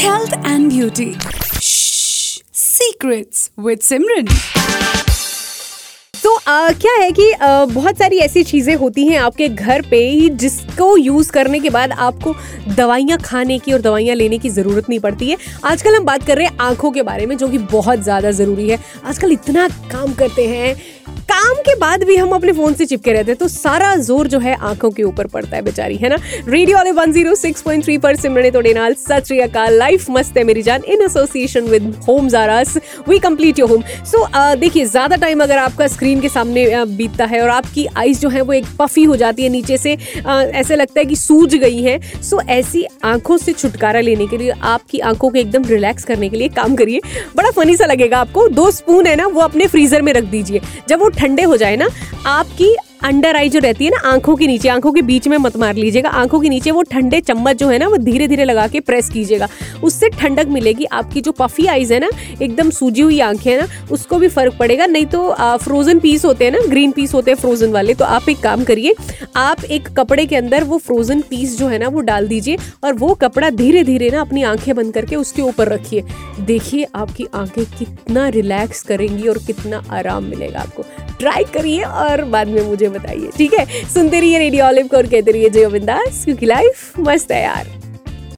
Health and beauty. Secrets with Simran. तो आ, क्या है कि आ, बहुत सारी ऐसी चीज़ें होती हैं आपके घर पे ही जिसको यूज़ करने के बाद आपको दवाइयाँ खाने की और दवाइयाँ लेने की ज़रूरत नहीं पड़ती है आजकल हम बात कर रहे हैं आँखों के बारे में जो कि बहुत ज़्यादा ज़रूरी है आजकल इतना काम करते हैं काम के बाद भी हम अपने फ़ोन से चिपके रहते हैं तो सारा ज़ोर जो है आँखों के ऊपर पड़ता है बेचारी है ना? रेडियो वाले one zero six point three पर सिमरने तोड़े नाल सत श्री अकाल लाइफ मस्त है मेरी जान in association with home जारास we complete your home so देखिए ज़्यादा टाइम अगर आपका स्क्रीन के सामने बीतता है और आपकी आइज़ जो है वो एक पफी हो जाती है नीचे से ऐसे लगता है कि सूज गई है सो so, ऐसी आँखों से छुटकारा लेने के लिए आपकी आँखों को एकदम रिलैक्स करने के लिए काम करिए। बड़ा फनी सा लगेगा आपको दो स्पून है ना वो अपने फ्रीजर में रख दीजिए। जब वो ठंडे हो जाए ना, आपकी अंडर आई जो रहती है ना, आँखों के नीचे, आँखों के बीच में मत मार लीजिएगा। आँखों के नीचे वो ठंडे चम्मच जो है ना, वो धीरे धीरे लगा के प्रेस कीजिएगा। उससे ठंडक मिलेगी। आपकी जो पफी आईज है ना, एकदम सूजी हुई आँखें हैं ना, उसको भी फ़र्क पड़ेगा। नहीं तो फ्रोजन पीस होते हैं ना ग्रीन पीस होते हैं फ्रोजन वाले तो आप एक काम करिए, आप एक कपड़े के अंदर वो फ्रोजन पीस जो है ना, वो डाल दीजिए और वो कपड़ा धीरे धीरे ना अपनी आँखें बंद करके उसके ऊपर रखिए। देखिए, आपकी आँखें कितना रिलैक्स करेंगी और कितना आराम मिलेगा आपको। ट्राई करिए और बाद में मुझे बताइए, ठीक है? सुनते रहिए रेडियो ऑलिव को और कहते रहिए जय बिंदास क्योंकि लाइफ मस्त है यार।